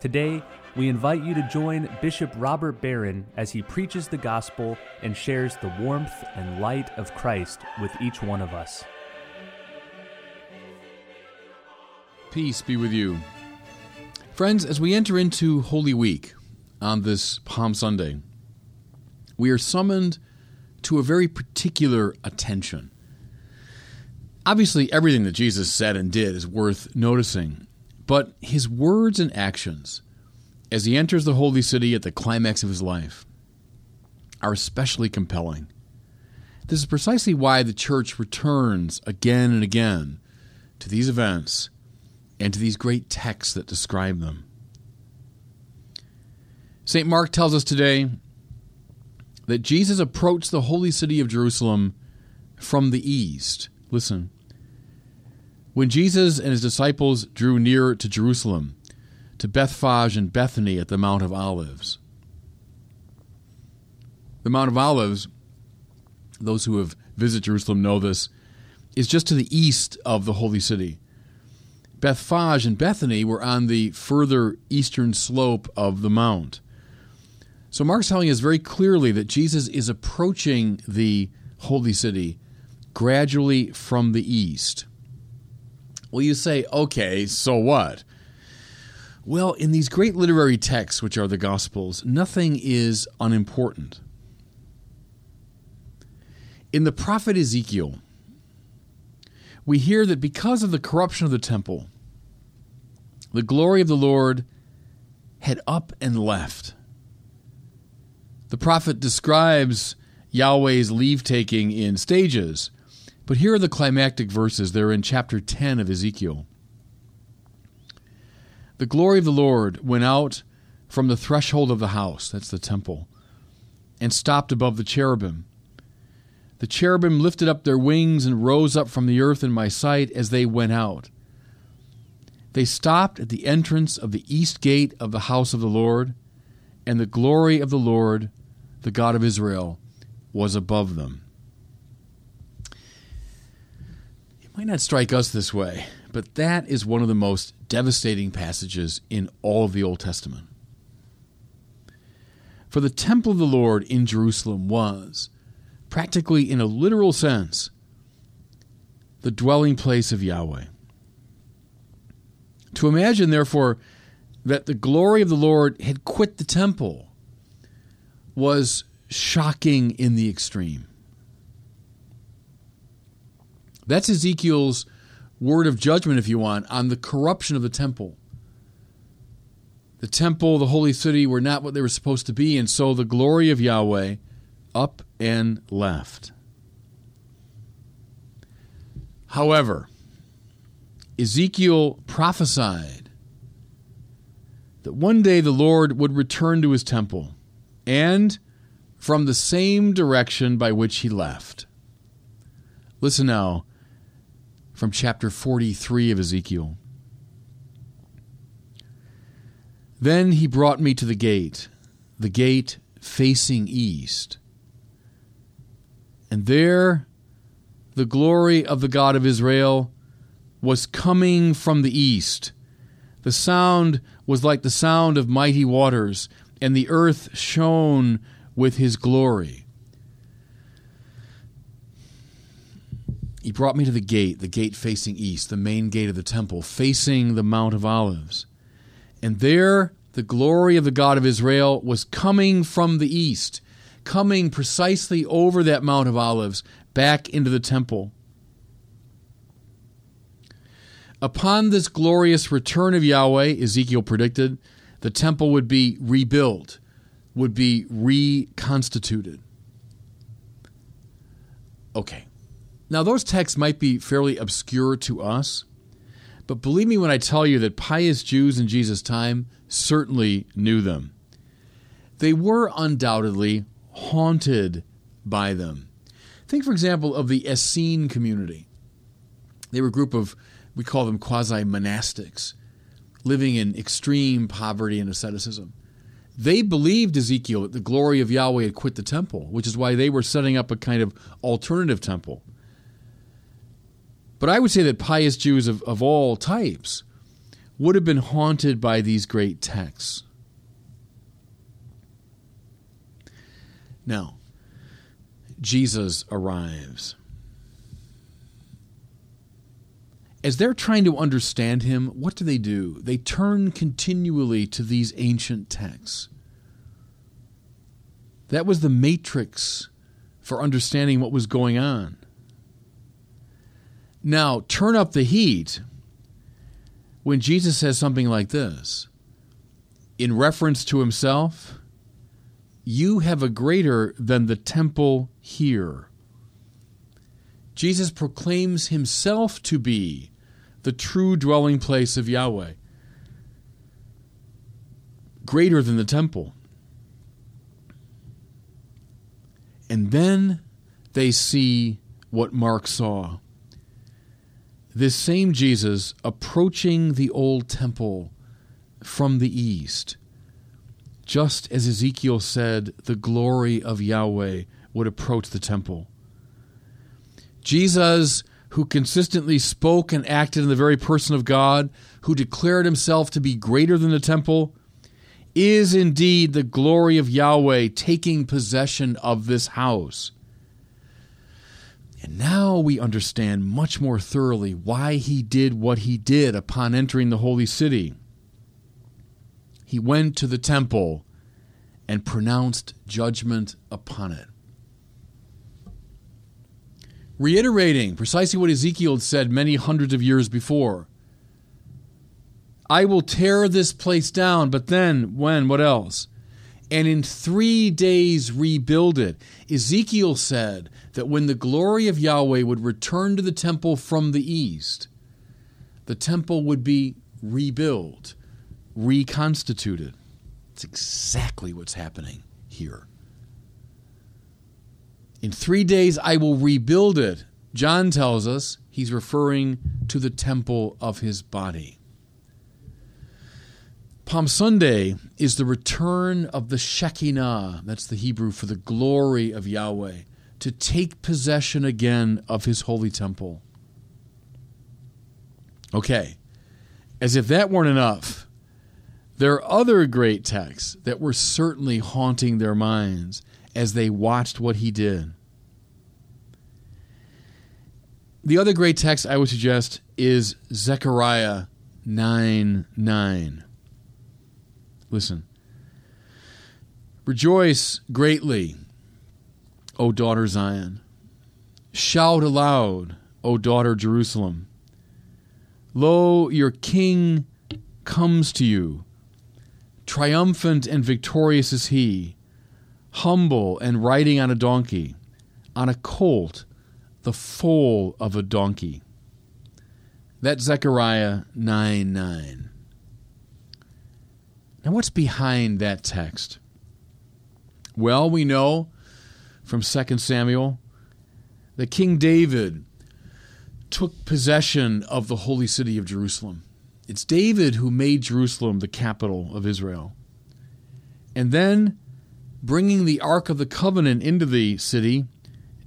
Today, we invite you to join Bishop Robert Barron as he preaches the gospel and shares the warmth and light of Christ with each one of us. Peace be with you. Friends, as we enter into Holy Week on this Palm Sunday, we are summoned to a very particular attention. Obviously, everything that Jesus said and did is worth noticing, but his words and actions as he enters the holy city at the climax of his life are especially compelling. This is precisely why the church returns again and again to these events and to these great texts that describe them. St. Mark tells us today that Jesus approached the holy city of Jerusalem from the east. Listen. When Jesus and his disciples drew near to Jerusalem, to Bethphage and Bethany at the Mount of Olives. The Mount of Olives, those who have visited Jerusalem know this, is just to the east of the holy city. Bethphage and Bethany were on the further eastern slope of the mount. So Mark's telling us very clearly that Jesus is approaching the holy city gradually from the east. Well, you say, okay, so what? Well, in these great literary texts, which are the Gospels, nothing is unimportant. In the prophet Ezekiel, we hear that because of the corruption of the temple, the glory of the Lord had up and left. The prophet describes Yahweh's leave taking in stages, but here are the climactic verses. They're in chapter 10 of Ezekiel. The glory of the Lord went out from the threshold of the house, that's the temple, and stopped above the cherubim. The cherubim lifted up their wings and rose up from the earth in my sight as they went out. They stopped at the entrance of the east gate of the house of the Lord, and the glory of the Lord, the God of Israel, was above them. It might not strike us this way, but that is one of the most devastating passages in all of the Old Testament. For the temple of the Lord in Jerusalem was, practically in a literal sense, the dwelling place of Yahweh. To imagine, therefore, that the glory of the Lord had quit the temple was shocking in the extreme. That's Ezekiel's word of judgment, if you want, on the corruption of the temple. The temple, the holy city, were not what they were supposed to be, and so the glory of Yahweh up and left. However, Ezekiel prophesied that one day the Lord would return to his temple and from the same direction by which he left. Listen now from chapter 43 of Ezekiel. Then he brought me to the gate, the gate facing east. And there the glory of the God of Israel was coming from the east. The sound was like the sound of mighty waters, and the earth shone with his glory. He brought me to the gate, the gate facing east, the main gate of the temple, facing the Mount of Olives. And there the glory of the God of Israel was coming from the east, coming precisely over that Mount of Olives back into the temple. Upon this glorious return of Yahweh, Ezekiel predicted, the temple would be rebuilt, would be reconstituted. Okay, now, those texts might be fairly obscure to us, but believe me when I tell you that pious Jews in Jesus' time certainly knew them. they were undoubtedly haunted by them. Think, for example, of the Essene community. They were a group of, we call them quasi monastics, living in extreme poverty and asceticism. They believed Ezekiel that the glory of Yahweh had quit the temple, which is why they were setting up a kind of alternative temple. But I would say that pious Jews of, of all types would have been haunted by these great texts. Now, Jesus arrives. As they're trying to understand him, what do they do? They turn continually to these ancient texts. That was the matrix for understanding what was going on. Now, turn up the heat when Jesus says something like this in reference to himself You have a greater than the temple here. Jesus proclaims himself to be the true dwelling place of Yahweh, greater than the temple. And then they see what Mark saw. This same Jesus approaching the old temple from the east, just as Ezekiel said the glory of Yahweh would approach the temple. Jesus, who consistently spoke and acted in the very person of God, who declared himself to be greater than the temple, is indeed the glory of Yahweh taking possession of this house. And now we understand much more thoroughly why he did what he did upon entering the holy city. He went to the temple and pronounced judgment upon it. Reiterating precisely what Ezekiel had said many hundreds of years before I will tear this place down, but then, when, what else? And in three days rebuild it. Ezekiel said that when the glory of Yahweh would return to the temple from the east, the temple would be rebuilt, reconstituted. It's exactly what's happening here. In three days, I will rebuild it. John tells us he's referring to the temple of his body. Palm Sunday is the return of the Shekinah, that's the Hebrew for the glory of Yahweh, to take possession again of his holy temple. Okay, as if that weren't enough, there are other great texts that were certainly haunting their minds as they watched what he did. The other great text I would suggest is Zechariah 9 9. Listen. Rejoice greatly, O daughter Zion. Shout aloud, O daughter Jerusalem. Lo, your king comes to you. Triumphant and victorious is he, humble and riding on a donkey, on a colt, the foal of a donkey. That's Zechariah 9 9. Now, what's behind that text? Well, we know from 2 Samuel that King David took possession of the holy city of Jerusalem. It's David who made Jerusalem the capital of Israel. And then, bringing the Ark of the Covenant into the city,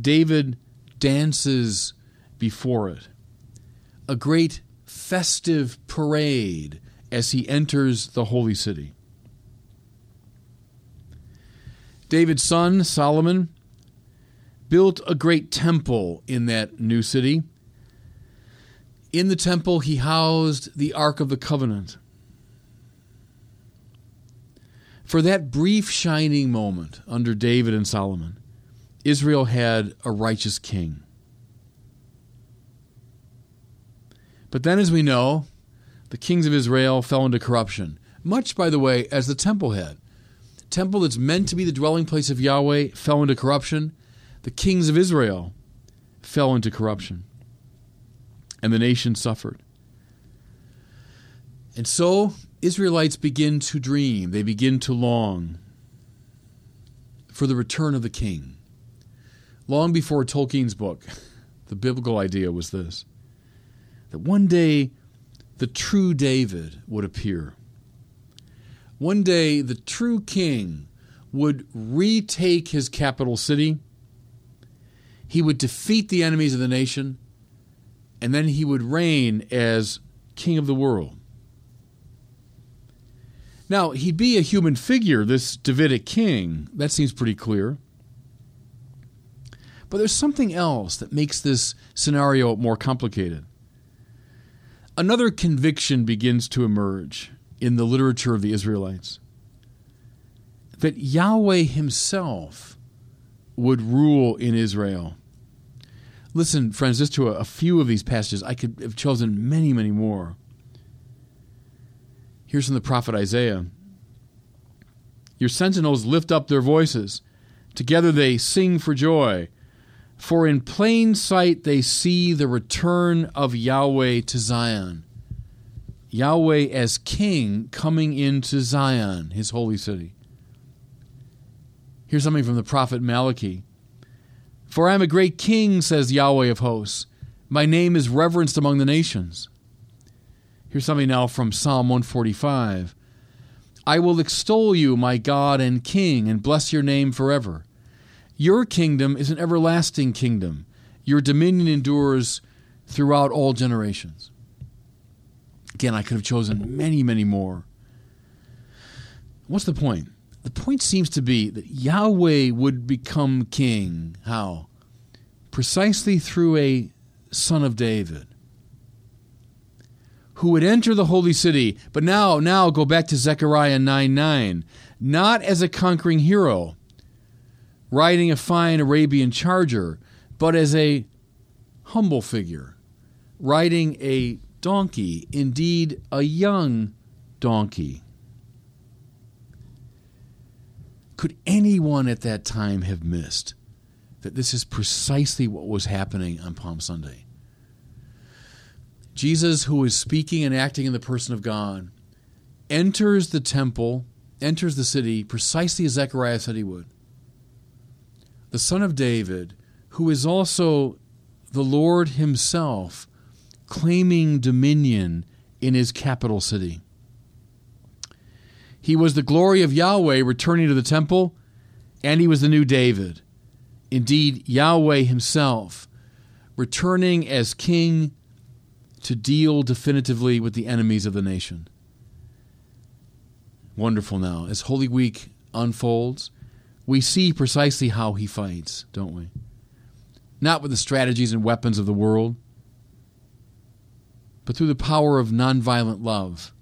David dances before it. A great festive parade as he enters the holy city. David's son, Solomon, built a great temple in that new city. In the temple, he housed the Ark of the Covenant. For that brief shining moment under David and Solomon, Israel had a righteous king. But then, as we know, the kings of Israel fell into corruption, much, by the way, as the temple had. The temple that's meant to be the dwelling place of Yahweh fell into corruption. The kings of Israel fell into corruption. And the nation suffered. And so Israelites begin to dream, they begin to long. for the return of the king. Long before Tolkien's book, the biblical idea was this that one day the true David would appear. One day the true king would retake his capital city. He would defeat the enemies of the nation, and then he would reign as king of the world. Now, he'd be a human figure, this Davidic king. That seems pretty clear. But there's something else that makes this scenario more complicated. Another conviction begins to emerge in the literature of the Israelites that Yahweh Himself would rule in Israel. Listen, friends, just to a, a, few of these passages. I could have chosen many, many more. Here's from the prophet Isaiah Your sentinels lift up their voices, together they sing for joy. For in plain sight they see the return of Yahweh to Zion. Yahweh as king coming into Zion, his holy city. Here's something from the prophet Malachi. For I am a great king, says Yahweh of hosts. My name is reverenced among the nations. Here's something now from Psalm 145. I will extol you, my God and King, and bless your name forever. Your kingdom is an everlasting kingdom. Your dominion endures throughout all generations. Again, I could have chosen many, many more. What's the point? The point seems to be that Yahweh would become king. How? Precisely through a son of David who would enter the holy city. But now, now go back to Zechariah 9 9. Not as a conquering hero, riding a fine Arabian charger, but as a humble figure, riding a donkey, indeed a young donkey. Could anyone at that time have missed that this is precisely what was happening on Palm Sunday? Jesus, who is speaking and acting in the person of God, enters the temple, enters the city precisely as Zechariah said he would the Son of David, who is also the Lord Himself, claiming dominion in His capital city. He was the glory of Yahweh returning to the temple, and he was the new David. Indeed, Yahweh Himself returning as king to deal definitively with the enemies of the nation. Wonderful now. As Holy Week unfolds, we see precisely how he fights, don't we? Not with the strategies and weapons of the world, but through the power of nonviolent love,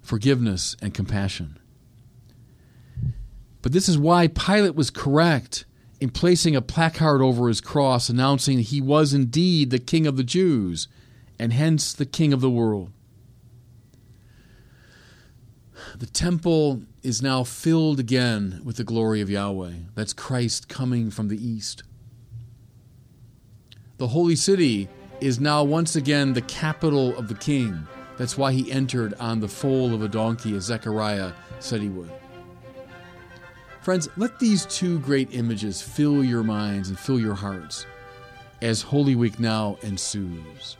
forgiveness, and compassion. But this is why Pilate was correct in placing a placard over his cross announcing that he was indeed the King of the Jews and hence the King of the world. The temple is now filled again with the glory of Yahweh. That's Christ coming from the east. The holy city is now once again the capital of the king. That's why he entered on the foal of a donkey, as Zechariah said he would. Friends, let these two great images fill your minds and fill your hearts as Holy Week now ensues.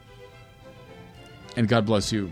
And God bless you.